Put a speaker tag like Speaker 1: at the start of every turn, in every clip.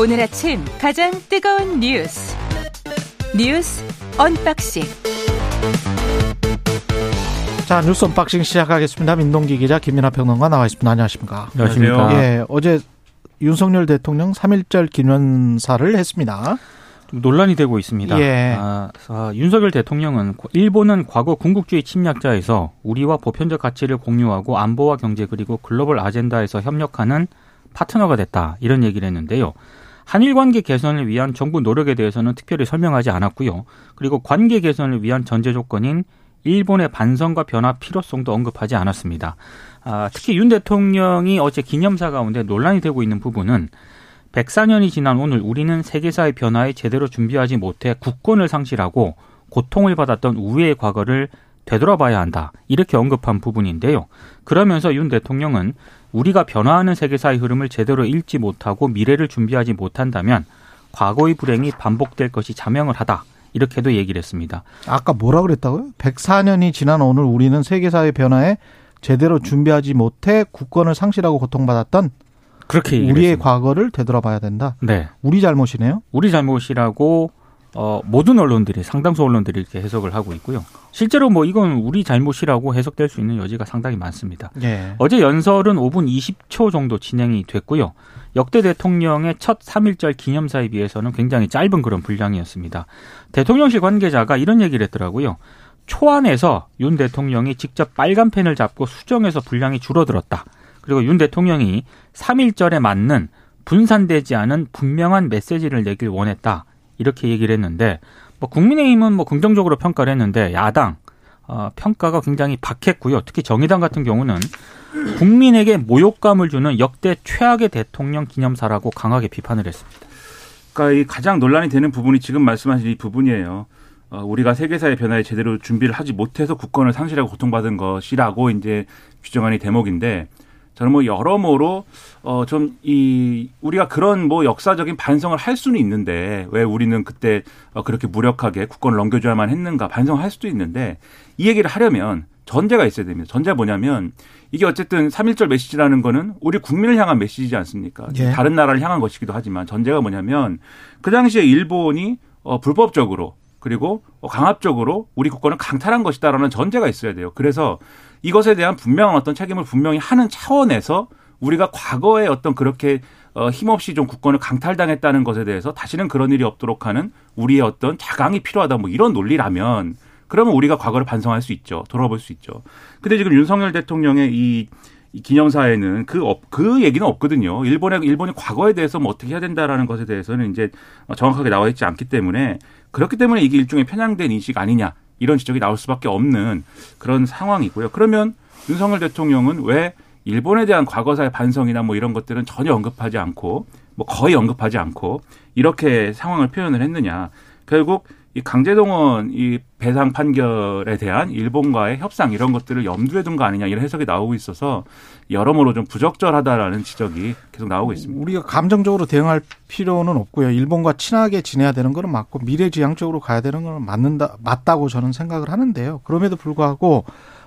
Speaker 1: 오늘 아침 가장 뜨거운 뉴스 뉴스 언박싱
Speaker 2: 자 뉴스 unboxing 시작하겠습니다. 민동기 기자 김민아 평론가 나와 있습니다. 안녕하십니까?
Speaker 3: 안녕하십니까?
Speaker 2: 예, 어제 윤석열 대통령 3.1절 기념사를 했습니다.
Speaker 3: 논란이 되고 있습니다.
Speaker 2: 예.
Speaker 3: 아, 아, 윤석열 대통령은 일본은 과거 군국주의 침략자에서 우리와 보편적 가치를 공유하고 안보와 경제 그리고 글로벌 아젠다에서 협력하는 파트너가 됐다 이런 얘기를 했는데요. 한일 관계 개선을 위한 정부 노력에 대해서는 특별히 설명하지 않았고요. 그리고 관계 개선을 위한 전제 조건인 일본의 반성과 변화 필요성도 언급하지 않았습니다. 아, 특히 윤 대통령이 어제 기념사 가운데 논란이 되고 있는 부분은 104년이 지난 오늘 우리는 세계사의 변화에 제대로 준비하지 못해 국권을 상실하고 고통을 받았던 우리의 과거를 되돌아봐야 한다. 이렇게 언급한 부분인데요. 그러면서 윤 대통령은 우리가 변화하는 세계사의 흐름을 제대로 읽지 못하고 미래를 준비하지 못한다면 과거의 불행이 반복될 것이 자명을 하다. 이렇게도 얘기를 했습니다.
Speaker 2: 아까 뭐라 그랬다고요? 104년이 지난 오늘 우리는 세계사의 변화에 제대로 준비하지 못해 국권을 상실하고 고통받았던
Speaker 3: 그렇게
Speaker 2: 우리의
Speaker 3: 했습니다.
Speaker 2: 과거를 되돌아봐야 된다.
Speaker 3: 네.
Speaker 2: 우리 잘못이네요.
Speaker 3: 우리 잘못이라고 어, 모든 언론들이 상당수 언론들이 이렇게 해석을 하고 있고요. 실제로 뭐 이건 우리 잘못이라고 해석될 수 있는 여지가 상당히 많습니다.
Speaker 2: 예.
Speaker 3: 어제 연설은 5분 20초 정도 진행이 됐고요. 역대 대통령의 첫 3.1절 기념사에 비해서는 굉장히 짧은 그런 분량이었습니다. 대통령실 관계자가 이런 얘기를 했더라고요. 초안에서 윤 대통령이 직접 빨간 펜을 잡고 수정해서 분량이 줄어들었다. 그리고 윤 대통령이 3.1절에 맞는 분산되지 않은 분명한 메시지를 내길 원했다. 이렇게 얘기를 했는데 뭐 국민의힘은 뭐 긍정적으로 평가를 했는데 야당 어, 평가가 굉장히 박했고요. 특히 정의당 같은 경우는 국민에게 모욕감을 주는 역대 최악의 대통령 기념사라고 강하게 비판을 했습니다.
Speaker 4: 그러니까 이 가장 논란이 되는 부분이 지금 말씀하신 이 부분이에요. 어, 우리가 세계사의 변화에 제대로 준비를 하지 못해서 국권을 상실하고 고통받은 것이라고 이제 규정안이 대목인데 저는 뭐 여러모로 어 좀 이 우리가 그런 뭐 역사적인 반성을 할 수는 있는데 왜 우리는 그때 어 그렇게 무력하게 국권을 넘겨줘야만 했는가 반성할 수도 있는데 이 얘기를 하려면 전제가 있어야 됩니다. 전제가 뭐냐면 이게 어쨌든 3.1절 메시지라는 거는 우리 국민을 향한 메시지지 않습니까?
Speaker 2: 예.
Speaker 4: 다른 나라를 향한 것이기도 하지만 전제가 뭐냐면 그 당시에 일본이 어 불법적으로 그리고 어, 강압적으로 우리 국권을 강탈한 것이다라는 전제가 있어야 돼요. 그래서 이것에 대한 분명한 어떤 책임을 분명히 하는 차원에서 우리가 과거에 어떤 그렇게 어, 힘없이 좀 국권을 강탈당했다는 것에 대해서 다시는 그런 일이 없도록 하는 우리의 어떤 자강이 필요하다 뭐 이런 논리라면 그러면 우리가 과거를 반성할 수 있죠. 돌아볼 수 있죠. 근데 지금 윤석열 대통령의 이, 이 기념사에는 그, 없, 그 얘기는 없거든요. 일본의, 일본이 과거에 대해서 뭐 어떻게 해야 된다라는 것에 대해서는 이제 정확하게 나와 있지 않기 때문에 그렇기 때문에 이게 일종의 편향된 인식 아니냐 이런 지적이 나올 수밖에 없는 그런 상황이고요. 그러면 윤석열 대통령은 왜 일본에 대한 과거사의 반성이나 뭐 이런 것들은 전혀 언급하지 않고 뭐 거의 언급하지 않고 이렇게 상황을 표현을 했느냐. 결국 이 강제동원 이 배상 판결에 대한 일본과의 협상 이런 것들을 염두에 둔 거 아니냐 이런 해석이 나오고 있어서 여러모로 좀 부적절하다라는 지적이 계속 나오고 있습니다.
Speaker 2: 우리가 감정적으로 대응할 필요는 없고요. 일본과 친하게 지내야 되는 거는 맞고 미래지향적으로 가야 되는 거는 맞는다 맞다고 저는 생각을 하는데요. 그럼에도 불구하고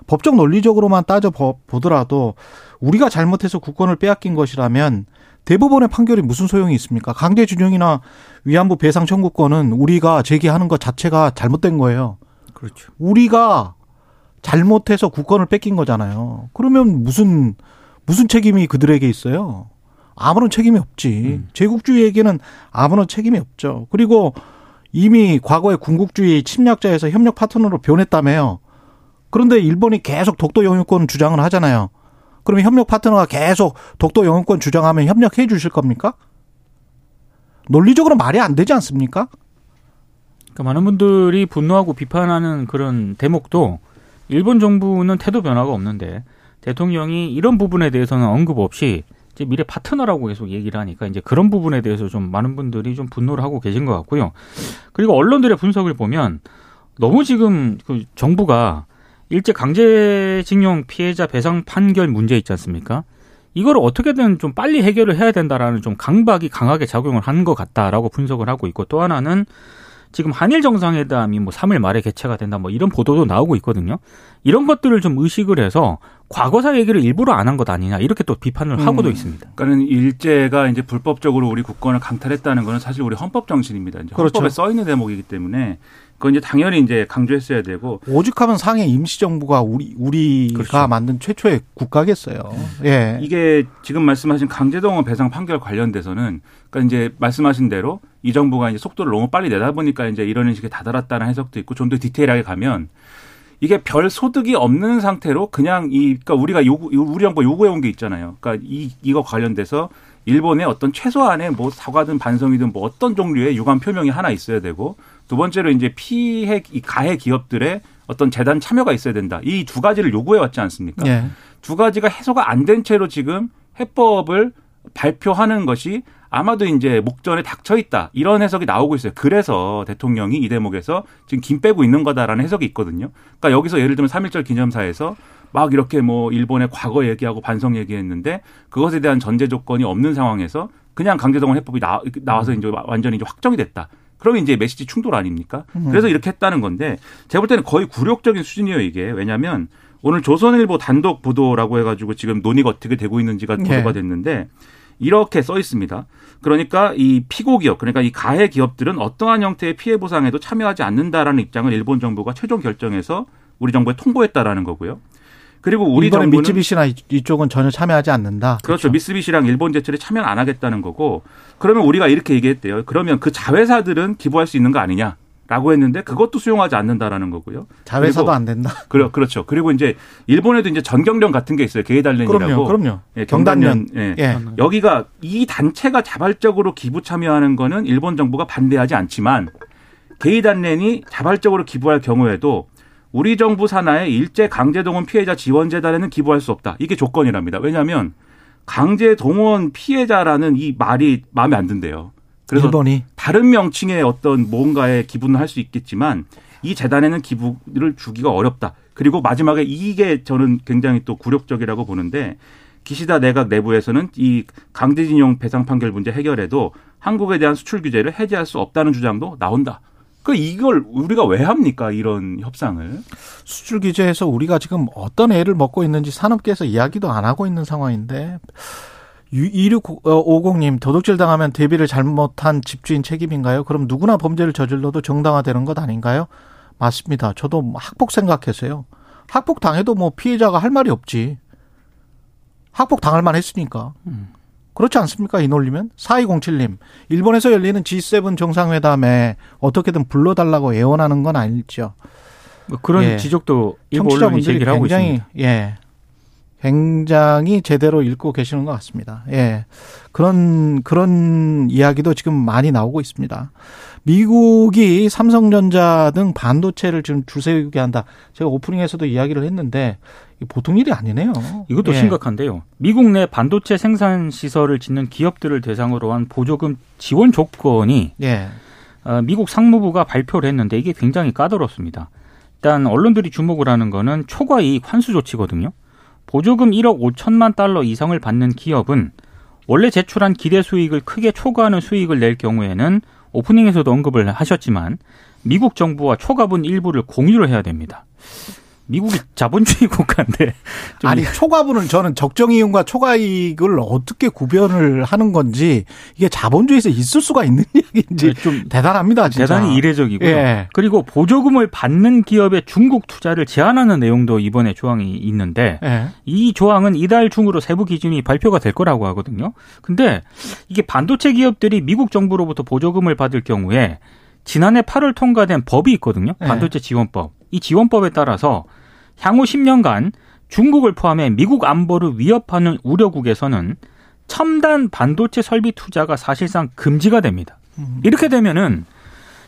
Speaker 2: 법적 논리적으로만 따져 보더라도 우리가 잘못해서 국권을 빼앗긴 것이라면 대법원의 판결이 무슨 소용이 있습니까? 강제징용이나 위안부 배상 청구권은 우리가 제기하는 것 자체가 잘못된 거예요.
Speaker 3: 그렇죠.
Speaker 2: 우리가 잘못해서 국권을 뺏긴 거잖아요. 그러면 무슨 무슨 책임이 그들에게 있어요? 아무런 책임이 없지.
Speaker 3: 음.
Speaker 2: 제국주의에게는 아무런 책임이 없죠. 그리고 이미 과거에 군국주의 침략자에서 협력 파트너로 변했다며요. 그런데 일본이 계속 독도 영유권 주장을 하잖아요. 그러면 협력 파트너가 계속 독도 영유권 주장하면 협력해 주실 겁니까? 논리적으로 말이 안 되지 않습니까?
Speaker 3: 그러니까 많은 분들이 분노하고 비판하는 그런 대목도 일본 정부는 태도 변화가 없는데 대통령이 이런 부분에 대해서는 언급 없이 이제 미래 파트너라고 계속 얘기를 하니까 이제 그런 부분에 대해서 좀 많은 분들이 좀 분노를 하고 계신 것 같고요. 그리고 언론들의 분석을 보면 너무 지금 그 정부가 일제 강제징용 피해자 배상 판결 문제 있지 않습니까? 이걸 어떻게든 좀 빨리 해결을 해야 된다라는 좀 강박이 강하게 작용을 한 것 같다라고 분석을 하고 있고 또 하나는 지금 한일 정상회담이 뭐 3월 말에 개최가 된다 뭐 이런 보도도 나오고 있거든요. 이런 것들을 좀 의식을 해서 과거사 얘기를 일부러 안 한 것 아니냐 이렇게 또 비판을
Speaker 2: 음.
Speaker 3: 하고도 있습니다.
Speaker 4: 그러니까는 일제가 이제 불법적으로 우리 국권을 강탈했다는 거는 사실 우리 헌법 정신입니다. 이제
Speaker 2: 그렇죠.
Speaker 4: 헌법에 써 있는 대목이기 때문에 그건 이제 당연히 이제 강조했어야 되고
Speaker 2: 오죽하면 상해 임시정부가 우리 우리가
Speaker 3: 그렇죠.
Speaker 2: 만든 최초의 국가겠어요. 예.
Speaker 4: 이게 지금 말씀하신 강제동원 배상 판결 관련돼서는 그러니까 이제 말씀하신 대로 이 정부가 이제 속도를 너무 빨리 내다 보니까 이제 이런 식의 다다랐다는 해석도 있고 좀 더 디테일하게 가면 이게 별 소득이 없는 상태로 그냥 이 그러니까 우리가 요구 우리 정부 요구해 온 게 있잖아요. 그러니까 이 이거 관련돼서 일본의 어떤 최소한의 뭐 사과든 반성이든 뭐 어떤 종류의 유감 표명이 하나 있어야 되고 두 번째로 이제 피해 이 가해 기업들의 어떤 재단 참여가 있어야 된다. 이 두 가지를 요구해 왔지 않습니까?
Speaker 2: 예.
Speaker 4: 두 가지가 해소가 안 된 채로 지금 해법을 발표하는 것이 아마도 이제 목전에 닥쳐 있다. 이런 해석이 나오고 있어요. 그래서 대통령이 이 대목에서 지금 김 빼고 있는 거다라는 해석이 있거든요. 그러니까 여기서 예를 들면 3.1절 기념사에서 막 이렇게 뭐 일본의 과거 얘기하고 반성 얘기했는데 그것에 대한 전제 조건이 없는 상황에서 그냥 강제동원 해법이 나, 나와서 이제 완전히 이제 확정이 됐다. 그러면 이제 메시지 충돌 아닙니까? 그래서 이렇게 했다는 건데 제가 볼 때는 거의 굴욕적인 수준이에요 이게 왜냐하면 오늘 조선일보 단독 보도라고 해가지고 지금 논의가 어떻게 되고 있는지가
Speaker 2: 네.
Speaker 4: 보도가 됐는데 이렇게 써 있습니다. 그러니까 이 피고 기업, 그러니까 이 가해 기업들은 어떠한 형태의 피해 보상에도 참여하지 않는다라는 입장을 일본 정부가 최종 결정해서 우리 정부에 통보했다라는 거고요. 그리고 우리 정부는
Speaker 2: 미쯔비시나 이- 이쪽은 전혀 참여하지 않는다.
Speaker 4: 그렇죠. 미쓰비시랑 일본 제철에 참여는 안 하겠다는 거고 그러면 우리가 이렇게 얘기했대요. 그러면 그 자회사들은 기부할 수 있는 거 아니냐? 라고 했는데 그것도 수용하지 않는다라는 거고요.
Speaker 2: 자회사도 안 된다.
Speaker 4: 그래, 그렇죠. 그리고 이제 일본에도 이제 전경련 같은 게 있어요. 게이달렌이라고.
Speaker 2: 그럼요, 그럼요.
Speaker 4: 예,
Speaker 2: 경단련.
Speaker 4: 예.
Speaker 2: 예.
Speaker 4: 여기가 이 단체가 자발적으로 기부 참여하는 거는 일본 정부가 반대하지 않지만 게이단렌이 자발적으로 기부할 경우에도 우리 정부 산하의 일제 강제동원 피해자 지원 재단에는 기부할 수 없다. 이게 조건이랍니다. 왜냐하면 강제동원 피해자라는 이 말이 마음에 안 든대요. 그래서
Speaker 2: 일본이
Speaker 4: 다른 명칭의 어떤 뭔가에 기부는 할 수 있겠지만 이 재단에는 기부를 주기가 어렵다. 그리고 마지막에 이게 저는 굉장히 또 굴욕적이라고 보는데 기시다 내각 내부에서는 이 강제징용 배상 판결 문제 해결에도 한국에 대한 수출 규제를 해제할 수 없다는 주장도 나온다. 그 이걸 우리가 왜 합니까? 이런 협상을.
Speaker 2: 수출 규제에서 우리가 지금 어떤 애를 먹고 있는지 산업계에서 이야기도 안 하고 있는 상황인데 2650님 도둑질 당하면 대비를 잘못한 집주인 책임인가요? 그럼 누구나 범죄를 저질러도 정당화되는 것 아닌가요? 맞습니다. 저도 학폭 생각해서요. 학폭 당해도 뭐 피해자가 할 말이 없지. 학폭 당할 만 했으니까. 그렇지 않습니까? 이 논리면? 4207님. 일본에서 열리는 G7 정상회담에 어떻게든 불러달라고 애원하는 건 아니죠.
Speaker 3: 뭐 그런
Speaker 2: 예.
Speaker 3: 지적도
Speaker 2: 청취자분들이 굉장히
Speaker 3: 있습니다.
Speaker 2: 예 굉장히 제대로 읽고 계시는 것 같습니다. 예 그런 그런 이야기도 지금 많이 나오고 있습니다. 미국이 삼성전자 등 반도체를 지금 줄세우게 한다. 제가 오프닝에서도 이야기를 했는데 보통 일이 아니네요.
Speaker 3: 이것도
Speaker 2: 예.
Speaker 3: 심각한데요. 미국 내 반도체 생산 시설을 짓는 기업들을 대상으로 한 보조금 지원 조건이
Speaker 2: 예.
Speaker 3: 어, 미국 상무부가 발표를 했는데 이게 굉장히 까다롭습니다. 일단 언론들이 주목을 하는 거는 초과 이익 환수 조치거든요. 보조금 1억 5천만 달러 이상을 받는 기업은 원래 제출한 기대 수익을 크게 초과하는 수익을 낼 경우에는 오프닝에서도 언급을 하셨지만 미국 정부와 초과분 일부를 공유를 해야 됩니다. 미국이 자본주의 국가인데 좀
Speaker 2: 아니 초과분은 저는 적정 이윤과 초과 이익을 어떻게 구별을 하는 건지 이게 자본주의에서 있을 수가 있는 얘기인지
Speaker 3: 좀
Speaker 2: 대단합니다. 진짜.
Speaker 3: 대단히 이례적이고요.
Speaker 2: 예.
Speaker 3: 그리고 보조금을 받는 기업의 중국 투자를 제한하는 내용도 이번에 조항이 있는데
Speaker 2: 예.
Speaker 3: 이 조항은 이달 중으로 세부 기준이 발표가 될 거라고 하거든요. 근데 이게 반도체 기업들이 미국 정부로부터 보조금을 받을 경우에 지난해 8월 통과된 법이 있거든요.
Speaker 2: 네.
Speaker 3: 반도체 지원법. 이 지원법에 따라서 향후 10년간 중국을 포함해 미국 안보를 위협하는 우려국에서는 첨단 반도체 설비 투자가 사실상 금지가 됩니다. 이렇게 되면은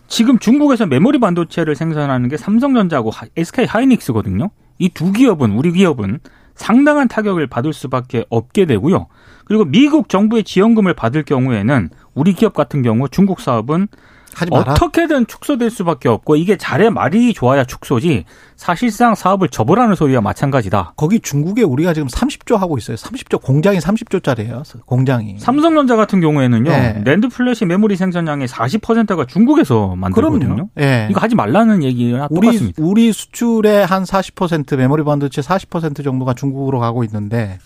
Speaker 3: 지금 중국에서 메모리 반도체를 생산하는 게 삼성전자하고 하- SK 하이닉스거든요. 이 두 기업은 우리 기업은 상당한 타격을 받을 수밖에 없게 되고요. 그리고 미국 정부의 지원금을 받을 경우에는 우리 기업 같은 경우 중국 사업은
Speaker 2: 하지 마라.
Speaker 3: 어떻게든 축소될 수밖에 없고 이게 잘해 말이 좋아야 축소지 사실상 사업을 접으라는 소리와 마찬가지다.
Speaker 2: 거기 중국에 우리가 지금 30조 하고 있어요. 30조 공장이 30조짜리예요. 공장이.
Speaker 3: 삼성전자 같은 경우에는요.
Speaker 2: 네.
Speaker 3: 낸드 플래시 메모리 생산량의 40%가 중국에서 만들거든요.
Speaker 2: 그럼요. 예.
Speaker 3: 이거 하지 말라는 얘기랑
Speaker 2: 우리
Speaker 3: 똑같습니다.
Speaker 2: 우리 수출의 한 40% 메모리 반도체 40% 정도가 중국으로 가고 있는데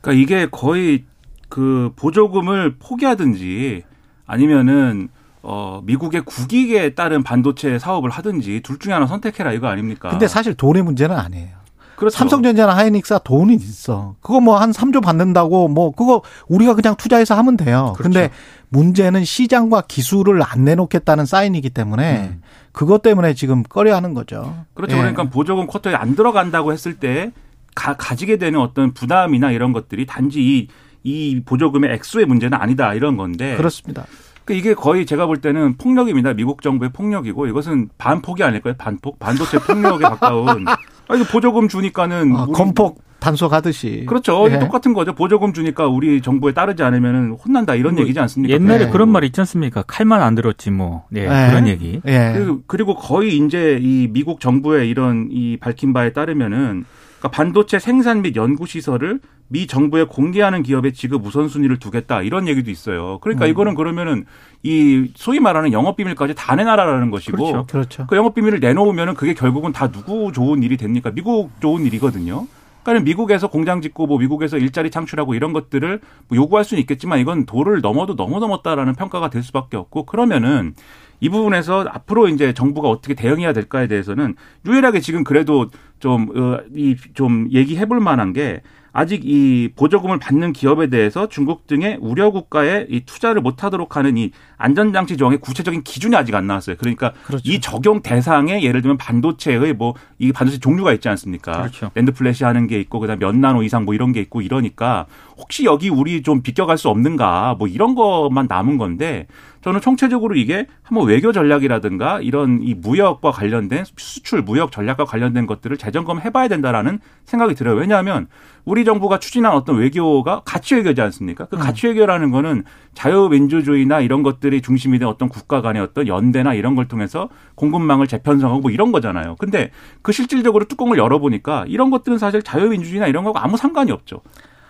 Speaker 4: 그러니까 이게 거의 그 보조금을 포기하든지 아니면은 어 미국의 국익에 따른 반도체 사업을 하든지 둘 중에 하나 선택해라 이거 아닙니까?
Speaker 2: 근데 사실 돈의 문제는 아니에요.
Speaker 4: 그렇죠.
Speaker 2: 삼성전자나 하이닉스가 돈이 있어. 그거 뭐 한 3조 받는다고 뭐 그거 우리가 그냥 투자해서 하면 돼요.
Speaker 3: 그렇죠.
Speaker 2: 근데 문제는 시장과 기술을 안 내놓겠다는 사인이기 때문에
Speaker 3: 음.
Speaker 2: 그것 때문에 지금 꺼려하는 거죠.
Speaker 4: 그렇죠.
Speaker 2: 예.
Speaker 4: 그러니까 보조금 쿼터에 안 들어간다고 했을 때 가, 가지게 되는 어떤 부담이나 이런 것들이 단지 이, 이 보조금의 액수의 문제는 아니다 이런 건데
Speaker 2: 그렇습니다.
Speaker 4: 그 이게 거의 제가 볼 때는 폭력입니다. 미국 정부의 폭력이고 이것은 반폭이 아닐까요? 반폭 반도체 폭력에 가까운. 아 이거 보조금 주니까는
Speaker 2: 아, 건폭 단속하듯이.
Speaker 4: 그렇죠.
Speaker 2: 예.
Speaker 4: 똑같은 거죠. 보조금 주니까 우리 정부에 따르지 않으면은 혼난다 이런
Speaker 3: 뭐
Speaker 4: 얘기지 않습니까?
Speaker 3: 옛날에
Speaker 2: 네.
Speaker 3: 그런 말 있지 않습니까? 칼만 안 들었지 뭐. 네,
Speaker 2: 네.
Speaker 3: 그런 얘기.
Speaker 2: 예.
Speaker 4: 그리고, 그리고 거의 이제 이 미국 정부의 이런 이 밝힌 바에 따르면은 그러니까 반도체 생산 및 연구 시설을 미 정부에 공개하는 기업의 지급 우선순위를 두겠다 이런 얘기도 있어요. 그러니까
Speaker 2: 음.
Speaker 4: 이거는 그러면은 이 소위 말하는 영업 비밀까지 다 내놔라라는 것이고
Speaker 3: 그렇죠.
Speaker 2: 그렇죠.
Speaker 4: 그 영업 비밀을 내놓으면은 그게 결국은 다 누구 좋은 일이 됩니까? 미국 좋은 일이거든요. 그러니까 미국에서 공장 짓고 뭐 미국에서 일자리 창출하고 이런 것들을 뭐 요구할 수는 있겠지만 이건 도를 넘어도 넘어 넘었다라는 평가가 될 수밖에 없고 그러면은 이 부분에서 앞으로 이제 정부가 어떻게 대응해야 될까에 대해서는 유일하게 지금 그래도 좀 어, 이좀 얘기해 볼 만한 게 아직 이 보조금을 받는 기업에 대해서 중국 등의 우려 국가에 이 투자를 못 하도록 하는 이 안전장치 조항의 구체적인 기준이 아직 안 나왔어요. 그러니까
Speaker 2: 그렇죠.
Speaker 4: 이 적용 대상에 예를 들면 반도체의 뭐 이 반도체 종류가 있지 않습니까?
Speaker 3: 그렇죠.
Speaker 4: 낸드 플래시 하는 게 있고 그다음 몇 나노 이상 뭐 이런 게 있고 이러니까 혹시 여기 우리 좀 비껴갈 수 없는가 뭐 이런 것만 남은 건데 저는 총체적으로 이게 한번 외교 전략이라든가 이런 이 무역과 관련된 수출 무역 전략과 관련된 것들을 재점검해 봐야 된다라는 생각이 들어요. 왜냐하면 우리 정부가 추진한 어떤 외교가 가치 외교지 않습니까? 그 가치 외교라는 거는 자유민주주의나 이런 것들 이 중심이 된 어떤 국가 간의 어떤 연대나 이런 걸 통해서 공급망을 재편성하고 뭐 이런 거잖아요. 근데 그 실질적으로 뚜껑을 열어보니까 이런 것들은 사실 자유민주주의나 이런 거하고 아무 상관이 없죠.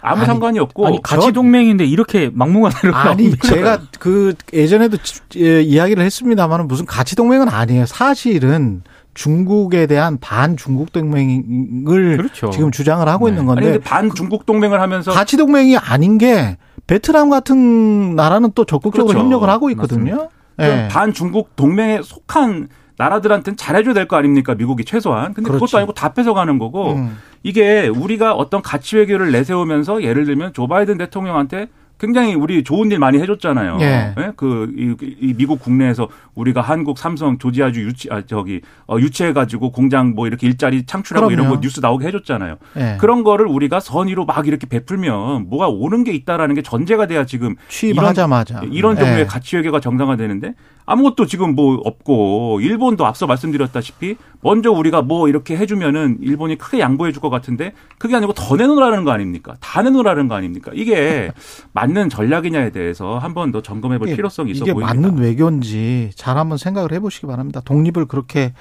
Speaker 4: 아무
Speaker 2: 아니,
Speaker 4: 상관이 없고
Speaker 3: 아니 가치 동맹인데 이렇게 막무가내로
Speaker 2: 아니? 제가 그 예전에도 지- 예, 이야기를 했습니다만 무슨 가치 동맹은 아니에요. 사실은 중국에 대한 반 중국 동맹을
Speaker 3: 그렇죠.
Speaker 2: 지금 주장을 하고
Speaker 3: 네.
Speaker 2: 있는
Speaker 4: 아니
Speaker 2: 건데
Speaker 4: 근데 반 중국 동맹을 하면서
Speaker 2: 가치 동맹이 아닌 게 베트남 같은 나라는 또 적극적으로
Speaker 4: 그렇죠.
Speaker 2: 협력을 하고 있거든요. 예.
Speaker 4: 반 중국 동맹에 속한 나라들한테는 잘해줘야 될 거 아닙니까 미국이 최소한. 근데
Speaker 2: 그렇지.
Speaker 4: 그것도 아니고 다 뺏어가는 거고
Speaker 2: 음.
Speaker 4: 이게 우리가 어떤 가치 외교를 내세우면서 예를 들면 조 바이든 대통령한테 굉장히 우리 좋은 일 많이 해줬잖아요.
Speaker 2: 예.
Speaker 4: 그, 이, 이 미국 국내에서 우리가 한국 삼성 조지아주 유치, 아, 저기, 어, 유치해가지고 공장 뭐 이렇게 일자리 창출하고 이런
Speaker 2: 그럼요.
Speaker 4: 거 뉴스 나오게 해줬잖아요.
Speaker 2: 예.
Speaker 4: 그런 거를 우리가 선의로 막 이렇게 베풀면 뭐가 오는 게 있다라는 게 전제가 돼야 지금
Speaker 2: 취임하자마자
Speaker 4: 이런 종류의
Speaker 2: 예.
Speaker 4: 가치 외교가 정상화되는데 아무것도 지금 뭐 없고 일본도 앞서 말씀드렸다시피 먼저 우리가 뭐 이렇게 해주면은 일본이 크게 양보해 줄 것 같은데 그게 아니고 더 내놓으라는 거 아닙니까? 다 내놓으라는 거 아닙니까? 이게 맞는 전략이냐에 대해서 한 번 더 점검해 볼
Speaker 2: 이게-
Speaker 4: 필요성이 있어
Speaker 2: 이게
Speaker 4: 보입니다.
Speaker 2: 맞는 외교인지 잘 한번 생각을 해보시기 바랍니다. 독립을 그렇게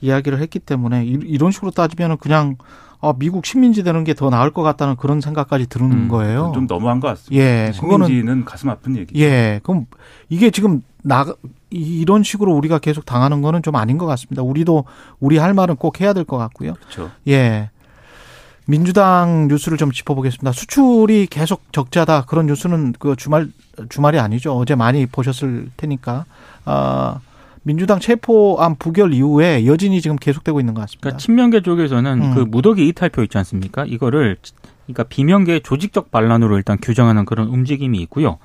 Speaker 2: 이야기를 했기 때문에 이- 이런 식으로 따지면은 그냥 어, 미국 식민지 되는 게 더 나을 것 같다는 그런 생각까지 드는
Speaker 3: 음,
Speaker 2: 거예요.
Speaker 4: 좀 너무한 것 같습니다.
Speaker 2: 예, 그거는
Speaker 4: 식민지는 가슴 아픈 얘기.
Speaker 2: 예, 그럼 이게 지금 나 이- 이런 식으로 우리가 계속 당하는 거는 좀 아닌 것 같습니다. 우리도 우리 할 말은 꼭 해야 될 것 같고요.
Speaker 4: 그렇죠.
Speaker 2: 예. 민주당 뉴스를 좀 짚어보겠습니다. 수출이 계속 적자다 그런 뉴스는 그 주말 주말이 아니죠. 어제 많이 보셨을 테니까. 아 민주당 체포안 부결 이후에 여진이 지금 계속되고 있는 것 같습니다.
Speaker 3: 그러니까 친명계 쪽에서는
Speaker 2: 음.
Speaker 3: 그 무더기 이탈표 있지 않습니까? 이거를 그러니까 비명계 조직적 반란으로 일단 규정하는 그런 움직임이 있고요.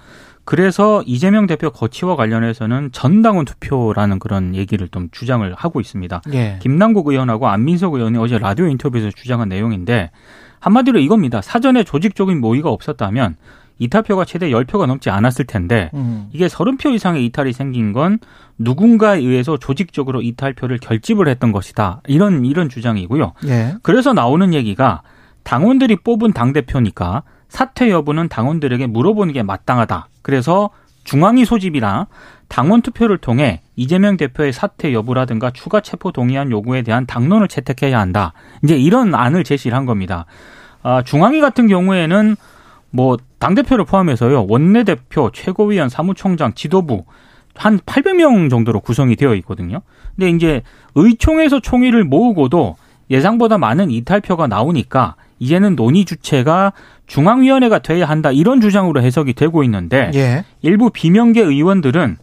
Speaker 3: 그래서 이재명 대표 거취와 관련해서는 전당원 투표라는 그런 얘기를 좀 주장을 하고 있습니다.
Speaker 2: 예.
Speaker 3: 김남국 의원하고 안민석 의원이 어제 라디오 인터뷰에서 주장한 내용인데 한마디로 이겁니다. 사전에 조직적인 모의가 없었다면 이탈표가 최대 10표가 넘지 않았을 텐데
Speaker 2: 음.
Speaker 3: 이게 30표 이상의 이탈이 생긴 건 누군가에 의해서 조직적으로 이탈표를 결집을 했던 것이다. 이런 이런 주장이고요.
Speaker 2: 예.
Speaker 3: 그래서 나오는 얘기가 당원들이 뽑은 당 대표니까 사퇴 여부는 당원들에게 물어보는 게 마땅하다. 그래서 중앙위 소집이나 당원 투표를 통해 이재명 대표의 사퇴 여부라든가 추가 체포 동의안 요구에 대한 당론을 채택해야 한다. 이제 이런 안을 제시를 한 겁니다. 아, 중앙위 같은 경우에는 뭐 당대표를 포함해서요. 원내대표, 최고위원, 사무총장, 지도부 한 800명 정도로 구성이 되어 있거든요. 근데 이제 의총에서 총의를 모으고도 예상보다 많은 이탈표가 나오니까 이제는 논의 주체가 중앙위원회가 돼야 한다 이런 주장으로 해석이 되고 있는데
Speaker 2: 예.
Speaker 3: 일부 비명계 의원들은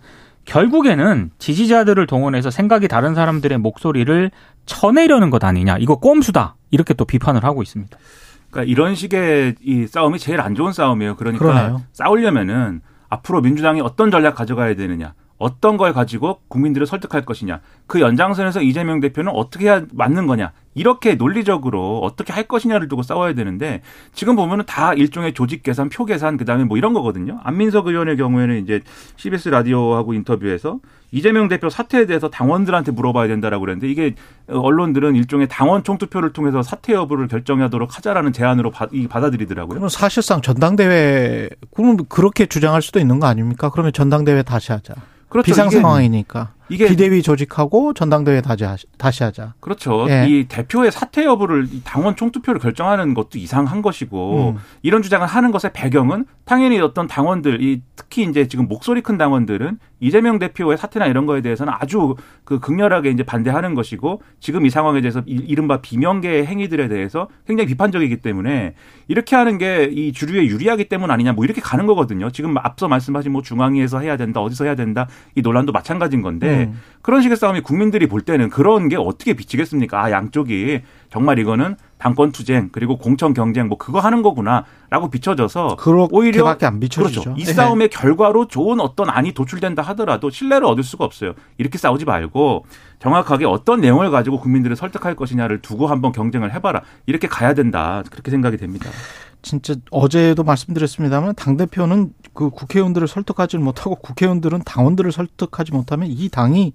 Speaker 3: 결국에는 지지자들을 동원해서 생각이 다른 사람들의 목소리를 쳐내려는 것 아니냐 이거 꼼수다 이렇게 또 비판을 하고 있습니다.
Speaker 4: 그러니까 이런 식의 이 싸움이 제일 안 좋은 싸움이에요. 그러니까
Speaker 2: 그러네요.
Speaker 4: 싸우려면은 앞으로 민주당이 어떤 전략 가져가야 되느냐. 어떤 걸 가지고 국민들을 설득할 것이냐. 그 연장선에서 이재명 대표는 어떻게 해야 맞는 거냐. 이렇게 논리적으로 어떻게 할 것이냐를 두고 싸워야 되는데 지금 보면은 다 일종의 조직 계산, 표 계산 그다음에 뭐 이런 거거든요. 안민석 의원의 경우에는 이제 CBS 라디오하고 인터뷰에서 이재명 대표 사퇴에 대해서 당원들한테 물어봐야 된다라고 그랬는데 이게 언론들은 일종의 당원 총투표를 통해서 사퇴 여부를 결정하도록 하자라는 제안으로 받, 이 받아들이더라고요.
Speaker 2: 그럼 사실상 전당대회 그럼 그렇게 주장할 수도 있는 거 아닙니까? 그러면 전당대회 다시 하자.
Speaker 4: 그렇죠.
Speaker 2: 비상 상황이니까
Speaker 4: 이게
Speaker 2: 비대위 조직하고 전당대회 다시 하- 다시 하자.
Speaker 4: 그렇죠.
Speaker 2: 예.
Speaker 4: 이 대표의 사퇴 여부를 이 당원 총투표를 결정하는 것도 이상한 것이고
Speaker 2: 음.
Speaker 4: 이런 주장을 하는 것의 배경은 당연히 어떤 당원들, 이 특히 이제 지금 목소리 큰 당원들은 이재명 대표의 사퇴나 이런 거에 대해서는 아주 그 극렬하게 이제 반대하는 것이고 지금 이 상황에 대해서 이- 이른바 비명계의 행위들에 대해서 굉장히 비판적이기 때문에 이렇게 하는 게 이 주류에 유리하기 때문 아니냐 뭐 이렇게 가는 거거든요. 지금 앞서 말씀하신 뭐 중앙위에서 해야 된다, 어디서 해야 된다 이 논란도 마찬가지인 건데
Speaker 2: 음.
Speaker 4: 그런 식의 싸움이 국민들이 볼 때는 그런 게 어떻게 비치겠습니까? 아, 양쪽이 정말 이거는 당권 투쟁 그리고 공천 경쟁 뭐 그거 하는 거구나라고 비춰져서
Speaker 2: 그렇게밖에 안 비춰지죠.
Speaker 4: 그렇죠. 이
Speaker 2: 예.
Speaker 4: 싸움의 결과로 좋은 어떤 안이 도출된다 하더라도 신뢰를 얻을 수가 없어요. 이렇게 싸우지 말고 정확하게 어떤 내용을 가지고 국민들을 설득할 것이냐를 두고 한번 경쟁을 해봐라. 이렇게 가야 된다. 그렇게 생각이 됩니다.
Speaker 2: 진짜 어제도 말씀드렸습니다만 당 대표는 그 국회의원들을 설득하지 못하고 국회의원들은 당원들을 설득하지 못하면 이 당이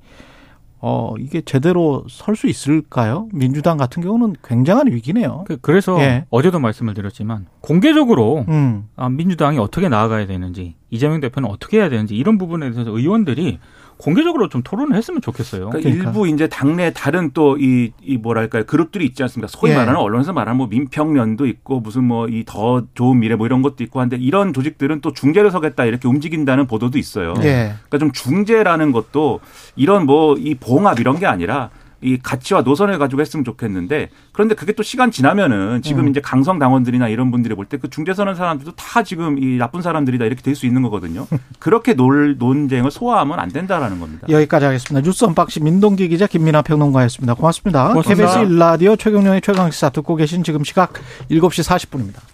Speaker 2: 어 이게 제대로 설 수 있을까요? 민주당 같은 경우는 굉장한 위기네요.
Speaker 3: 그- 그래서
Speaker 2: 예.
Speaker 3: 어제도 말씀을 드렸지만 공개적으로
Speaker 2: 음.
Speaker 3: 아, 민주당이 어떻게 나아가야 되는지 이재명 대표는 어떻게 해야 되는지 이런 부분에 대해서 의원들이 공개적으로 좀 토론을 했으면 좋겠어요.
Speaker 4: 그러니까
Speaker 2: 그러니까.
Speaker 4: 일부 이제 당내 다른 또이이 뭐랄까요 그룹들이 있지 않습니까? 소위
Speaker 2: 예.
Speaker 4: 말하는 언론에서 말하는 뭐 민평련도 있고 무슨 뭐 이 더 좋은 미래 뭐 이런 것도 있고 한데 이런 조직들은 또 중재를 서겠다 이렇게 움직인다는 보도도 있어요.
Speaker 2: 예.
Speaker 4: 그러니까 좀 중재라는 것도 이런 뭐 이 봉합 이런 게 아니라 이 가치와 노선을 가지고 했으면 좋겠는데 그런데 그게 또 시간 지나면은 지금
Speaker 2: 음.
Speaker 4: 이제 강성 당원들이나 이런 분들이 볼 때 그 중재 서는 사람들도 다 지금 이 나쁜 사람들이다 이렇게 될 수 있는 거거든요. 그렇게 논, 논쟁을 소화하면 안 된다라는 겁니다.
Speaker 2: 여기까지 하겠습니다. 뉴스 언박싱 민동기 기자 김민아 평론가였습니다. 고맙습니다.
Speaker 3: 고맙습니다.
Speaker 2: KBS 일라디오 최경영의 최강시사 듣고 계신 지금 시각 7시 40분입니다.